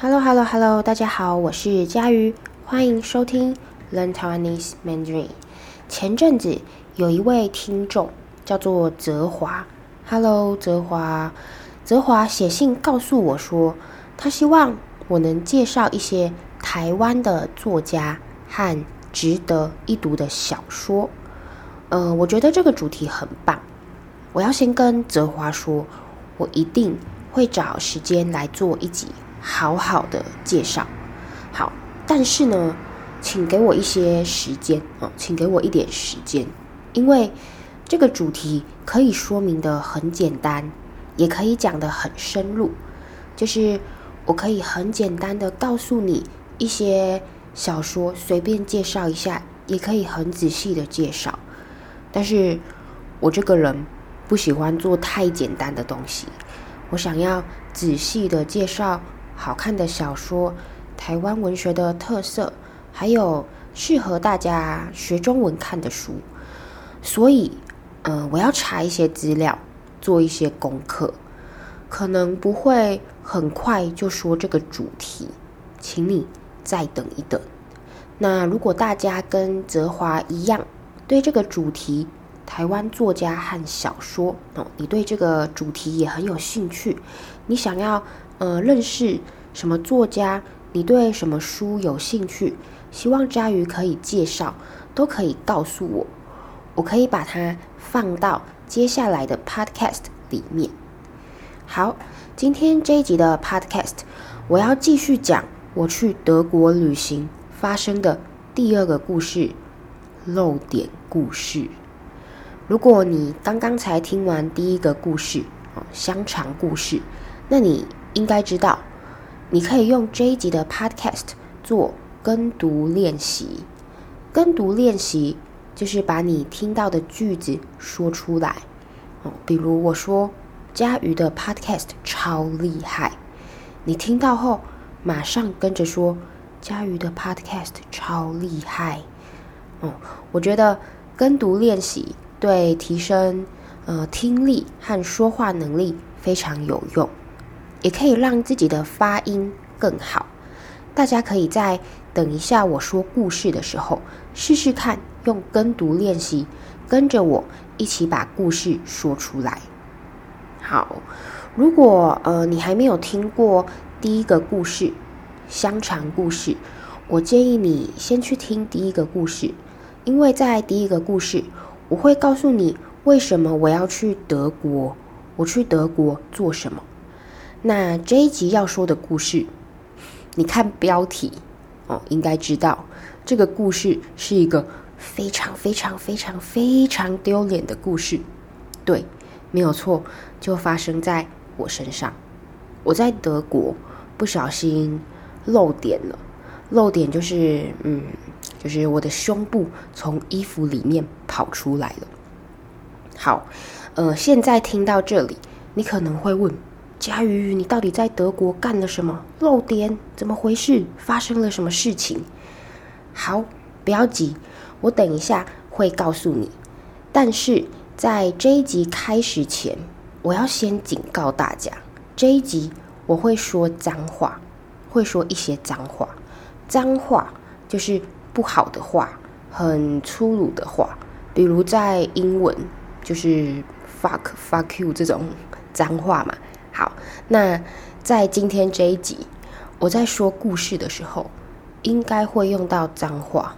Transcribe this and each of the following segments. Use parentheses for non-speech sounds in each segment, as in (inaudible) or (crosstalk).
Hello, Hello, Hello！大家好，我是佳瑜，欢迎收听 Learn Taiwanese Mandarin。前阵子有一位听众叫做泽华，Hello，泽华，泽华写信告诉我说，他希望我能介绍一些台湾的作家和值得一读的小说。呃，我觉得这个主题很棒，我要先跟泽华说，我一定会找时间来做一集。好好的介绍，好，但是呢，请给我一些时间哦，请给我一点时间，因为这个主题可以说明的很简单，也可以讲得很深入，就是我可以很简单的告诉你一些小说，随便介绍一下，也可以很仔细的介绍，但是我这个人不喜欢做太简单的东西，我想要仔细的介绍。好看的小说，台湾文学的特色，还有适合大家学中文看的书，所以，嗯、呃，我要查一些资料，做一些功课，可能不会很快就说这个主题，请你再等一等。那如果大家跟泽华一样，对这个主题，台湾作家和小说，哦，你对这个主题也很有兴趣，你想要。呃，认识什么作家？你对什么书有兴趣？希望佳瑜可以介绍，都可以告诉我，我可以把它放到接下来的 podcast 里面。好，今天这一集的 podcast，我要继续讲我去德国旅行发生的第二个故事——漏点故事。如果你刚刚才听完第一个故事，哦，香肠故事，那你。应该知道，你可以用这一集的 Podcast 做跟读练习。跟读练习就是把你听到的句子说出来。哦，比如我说佳瑜的 Podcast 超厉害，你听到后马上跟着说佳瑜的 Podcast 超厉害。哦，我觉得跟读练习对提升呃听力和说话能力非常有用。也可以让自己的发音更好。大家可以在等一下我说故事的时候试试看，用跟读练习，跟着我一起把故事说出来。好，如果呃你还没有听过第一个故事香肠故事，我建议你先去听第一个故事，因为在第一个故事我会告诉你为什么我要去德国，我去德国做什么。那这一集要说的故事，你看标题哦，应该知道这个故事是一个非常非常非常非常丢脸的故事。对，没有错，就发生在我身上。我在德国不小心漏点了，漏点就是嗯，就是我的胸部从衣服里面跑出来了。好，呃，现在听到这里，你可能会问。佳瑜，你到底在德国干了什么？漏点？怎么回事？发生了什么事情？好，不要急，我等一下会告诉你。但是在这一集开始前，我要先警告大家，这一集我会说脏话，会说一些脏话。脏话就是不好的话，很粗鲁的话，比如在英文就是 fuck、fuck you 这种脏话嘛。好，那在今天这一集，我在说故事的时候，应该会用到脏话。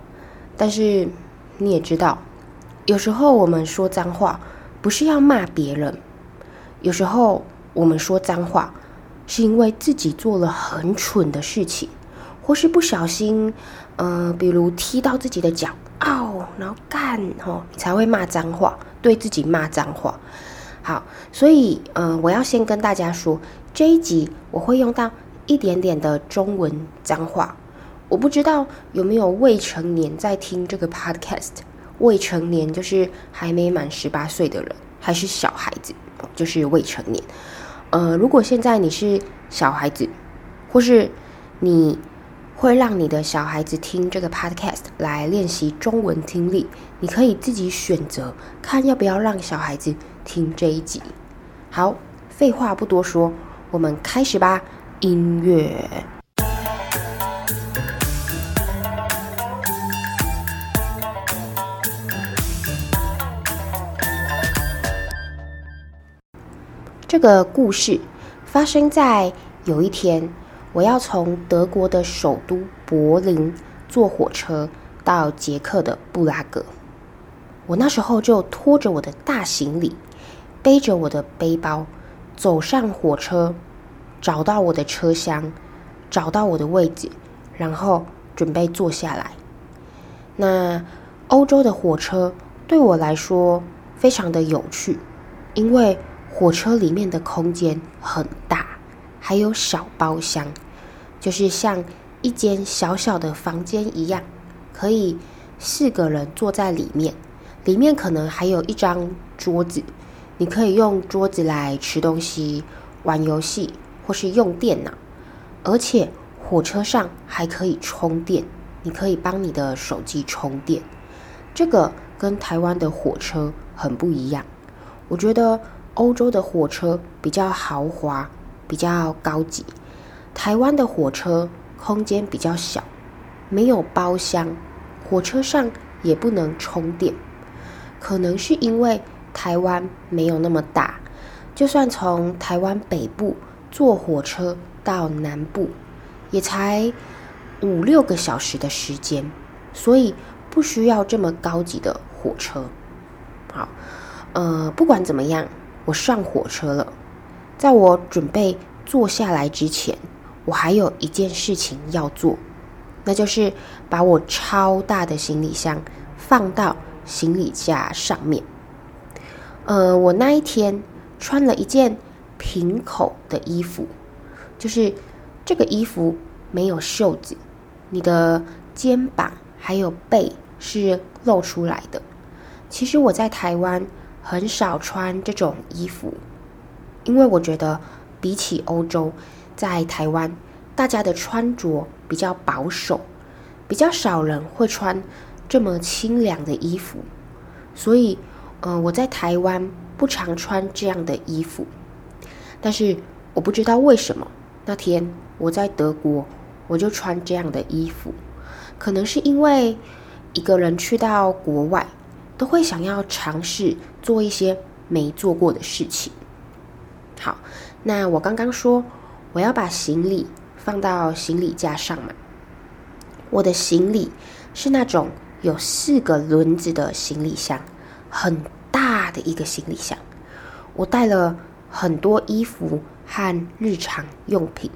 但是你也知道，有时候我们说脏话不是要骂别人，有时候我们说脏话是因为自己做了很蠢的事情，或是不小心，呃，比如踢到自己的脚，哦，然后干，哦，才会骂脏话，对自己骂脏话。好，所以，嗯、呃，我要先跟大家说，这一集我会用到一点点的中文脏话。我不知道有没有未成年在听这个 podcast。未成年就是还没满十八岁的人，还是小孩子，就是未成年。呃，如果现在你是小孩子，或是你会让你的小孩子听这个 podcast 来练习中文听力，你可以自己选择，看要不要让小孩子。听这一集。好废话不多说我们开始吧音乐。这个故事发生在有一天我要从德国的首都柏林坐火车到捷克的布拉格。我那时候就拖着我的大行李背着我的背包，走上火车，找到我的车厢，找到我的位置，然后准备坐下来。那欧洲的火车对我来说非常的有趣，因为火车里面的空间很大，还有小包厢，就是像一间小小的房间一样，可以四个人坐在里面。里面可能还有一张桌子，你可以用桌子来吃东西、玩游戏或是用电脑。而且火车上还可以充电，你可以帮你的手机充电。这个跟台湾的火车很不一样，我觉得。欧洲的火车比较豪华，比较高级。台湾的火车空间比较小，没有包厢，火车上也不能充电。可能是因为台湾没有那么大，就算从台湾北部坐火车到南部，也才五六个小时的时间，所以不需要这么高级的火车。好，呃，不管怎么样。我上火车了，在我准备坐下来之前，我还有一件事情要做，那就是把我超大的行李箱放到行李架上面。呃，我那一天穿了一件平口的衣服，就是这个衣服没有袖子，你的肩膀还有背是露出来的。其实我在台湾。很少穿这种衣服，因为我觉得比起欧洲，在台湾大家的穿着比较保守，比较少人会穿这么清凉的衣服，所以，呃，我在台湾不常穿这样的衣服。但是我不知道为什么那天我在德国，我就穿这样的衣服，可能是因为一个人去到国外。都会想要尝试做一些没做过的事情。好，那我刚刚说我要把行李放到行李架上嘛。我的行李是那种有四个轮子的行李箱，很大的一个行李箱。我带了很多衣服和日常用品，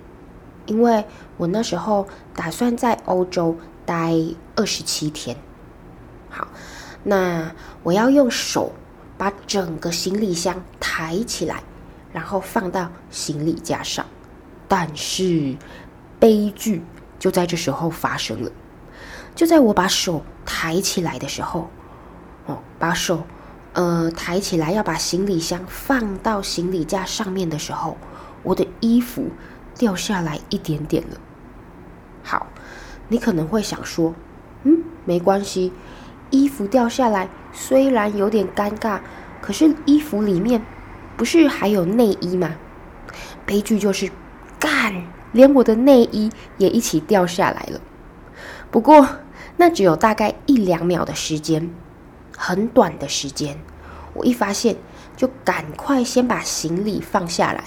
因为我那时候打算在欧洲待二十七天。好。那我要用手把整个行李箱抬起来，然后放到行李架上。但是悲剧就在这时候发生了。就在我把手抬起来的时候，哦，把手呃抬起来要把行李箱放到行李架上面的时候，我的衣服掉下来一点点了。好，你可能会想说，嗯，没关系。衣服掉下来，虽然有点尴尬，可是衣服里面不是还有内衣吗？悲剧就是，干，连我的内衣也一起掉下来了。不过那只有大概一两秒的时间，很短的时间。我一发现，就赶快先把行李放下来，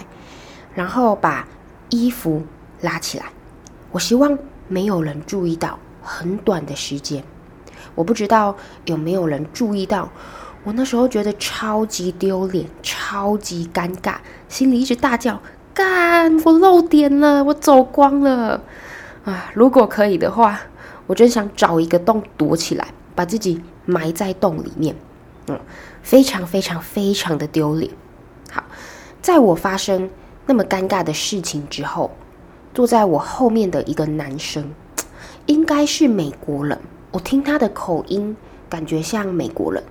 然后把衣服拉起来。我希望没有人注意到，很短的时间。我不知道有没有人注意到，我那时候觉得超级丢脸，超级尴尬，心里一直大叫：“干！我漏点了，我走光了！”啊，如果可以的话，我真想找一个洞躲起来，把自己埋在洞里面。嗯，非常非常非常的丢脸。好，在我发生那么尴尬的事情之后，坐在我后面的一个男生，应该是美国人。我听他的口音，感觉像美国人，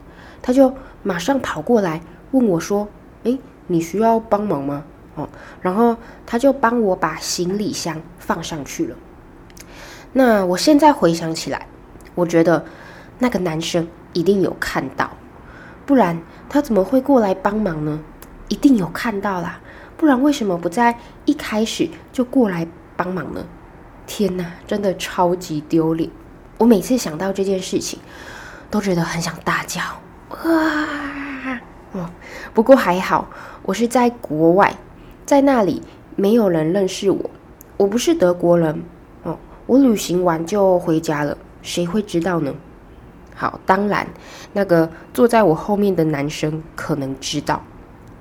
他就马上跑过来问我说：“诶，你需要帮忙吗？”哦，然后他就帮我把行李箱放上去了。那我现在回想起来，我觉得那个男生一定有看到，不然他怎么会过来帮忙呢？一定有看到啦，不然为什么不在一开始就过来帮忙呢？天哪，真的超级丢脸。我每次想到这件事情，都觉得很想大叫啊！嗯，不过还好，我是在国外，在那里没有人认识我，我不是德国人哦。我旅行完就回家了，谁会知道呢？好，当然，那个坐在我后面的男生可能知道，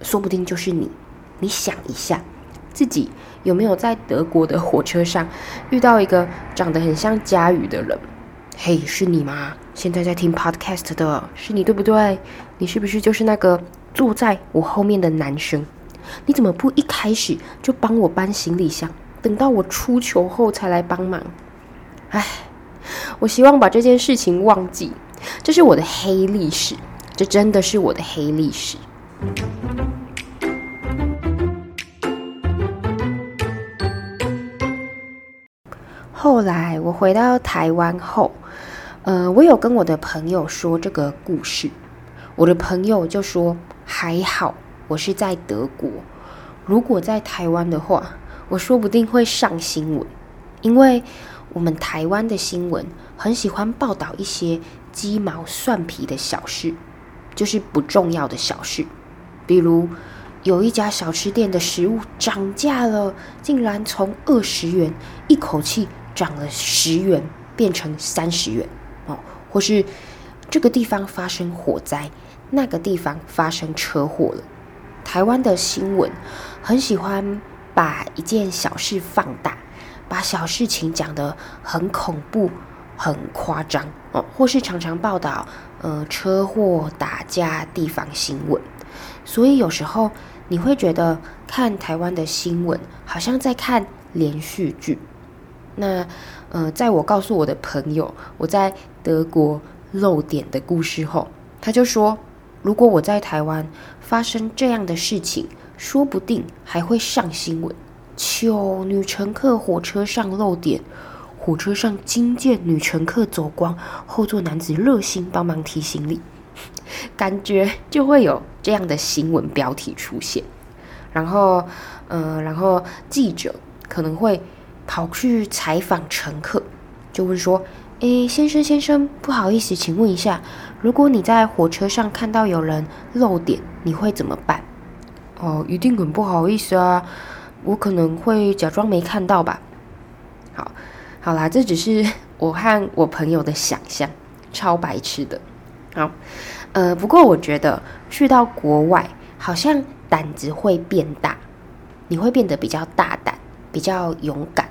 说不定就是你。你想一下，自己有没有在德国的火车上遇到一个长得很像佳宇的人？嘿，是你吗？现在在听 podcast 的是你对不对？你是不是就是那个坐在我后面的男生？你怎么不一开始就帮我搬行李箱，等到我出糗后才来帮忙？唉，我希望把这件事情忘记，这是我的黑历史，这真的是我的黑历史。后来我回到台湾后，呃，我有跟我的朋友说这个故事，我的朋友就说还好我是在德国，如果在台湾的话，我说不定会上新闻，因为我们台湾的新闻很喜欢报道一些鸡毛蒜皮的小事，就是不重要的小事，比如有一家小吃店的食物涨价了，竟然从二十元一口气。涨了十元，变成三十元哦，或是这个地方发生火灾，那个地方发生车祸了。台湾的新闻很喜欢把一件小事放大，把小事情讲得很恐怖、很夸张哦，或是常常报道呃车祸、打架地方新闻。所以有时候你会觉得看台湾的新闻，好像在看连续剧。那，呃，在我告诉我的朋友我在德国漏点的故事后，他就说，如果我在台湾发生这样的事情，说不定还会上新闻。求女乘客火车上漏点，火车上惊见女乘客走光，后座男子热心帮忙提行李，感觉就会有这样的新闻标题出现。然后，呃，然后记者可能会。跑去采访乘客，就问说：“诶，先生先生，不好意思，请问一下，如果你在火车上看到有人漏点，你会怎么办？”哦，一定很不好意思啊，我可能会假装没看到吧。好，好啦，这只是 (laughs) 我和我朋友的想象，超白痴的。好，呃，不过我觉得去到国外，好像胆子会变大，你会变得比较大胆，比较勇敢。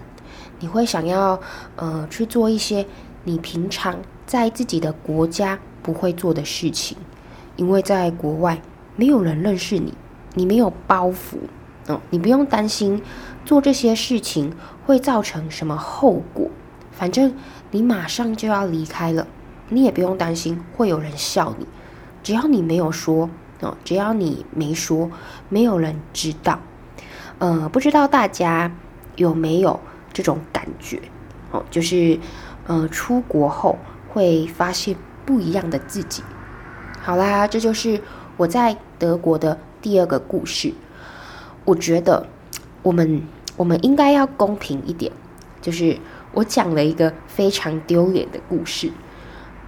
你会想要，呃，去做一些你平常在自己的国家不会做的事情，因为在国外没有人认识你，你没有包袱，哦，你不用担心做这些事情会造成什么后果，反正你马上就要离开了，你也不用担心会有人笑你，只要你没有说，哦，只要你没说，没有人知道，呃，不知道大家有没有？这种感觉，哦，就是，呃，出国后会发现不一样的自己。好啦，这就是我在德国的第二个故事。我觉得我们我们应该要公平一点，就是我讲了一个非常丢脸的故事。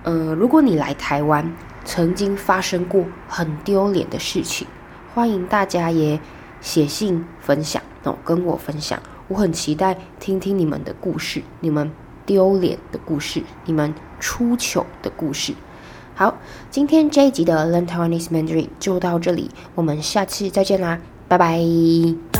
呃，如果你来台湾曾经发生过很丢脸的事情，欢迎大家也写信分享哦，跟我分享。我很期待听听你们的故事，你们丢脸的故事，你们出糗的故事。好，今天这一集的 Learn Taiwanese Mandarin 就到这里，我们下次再见啦，拜拜。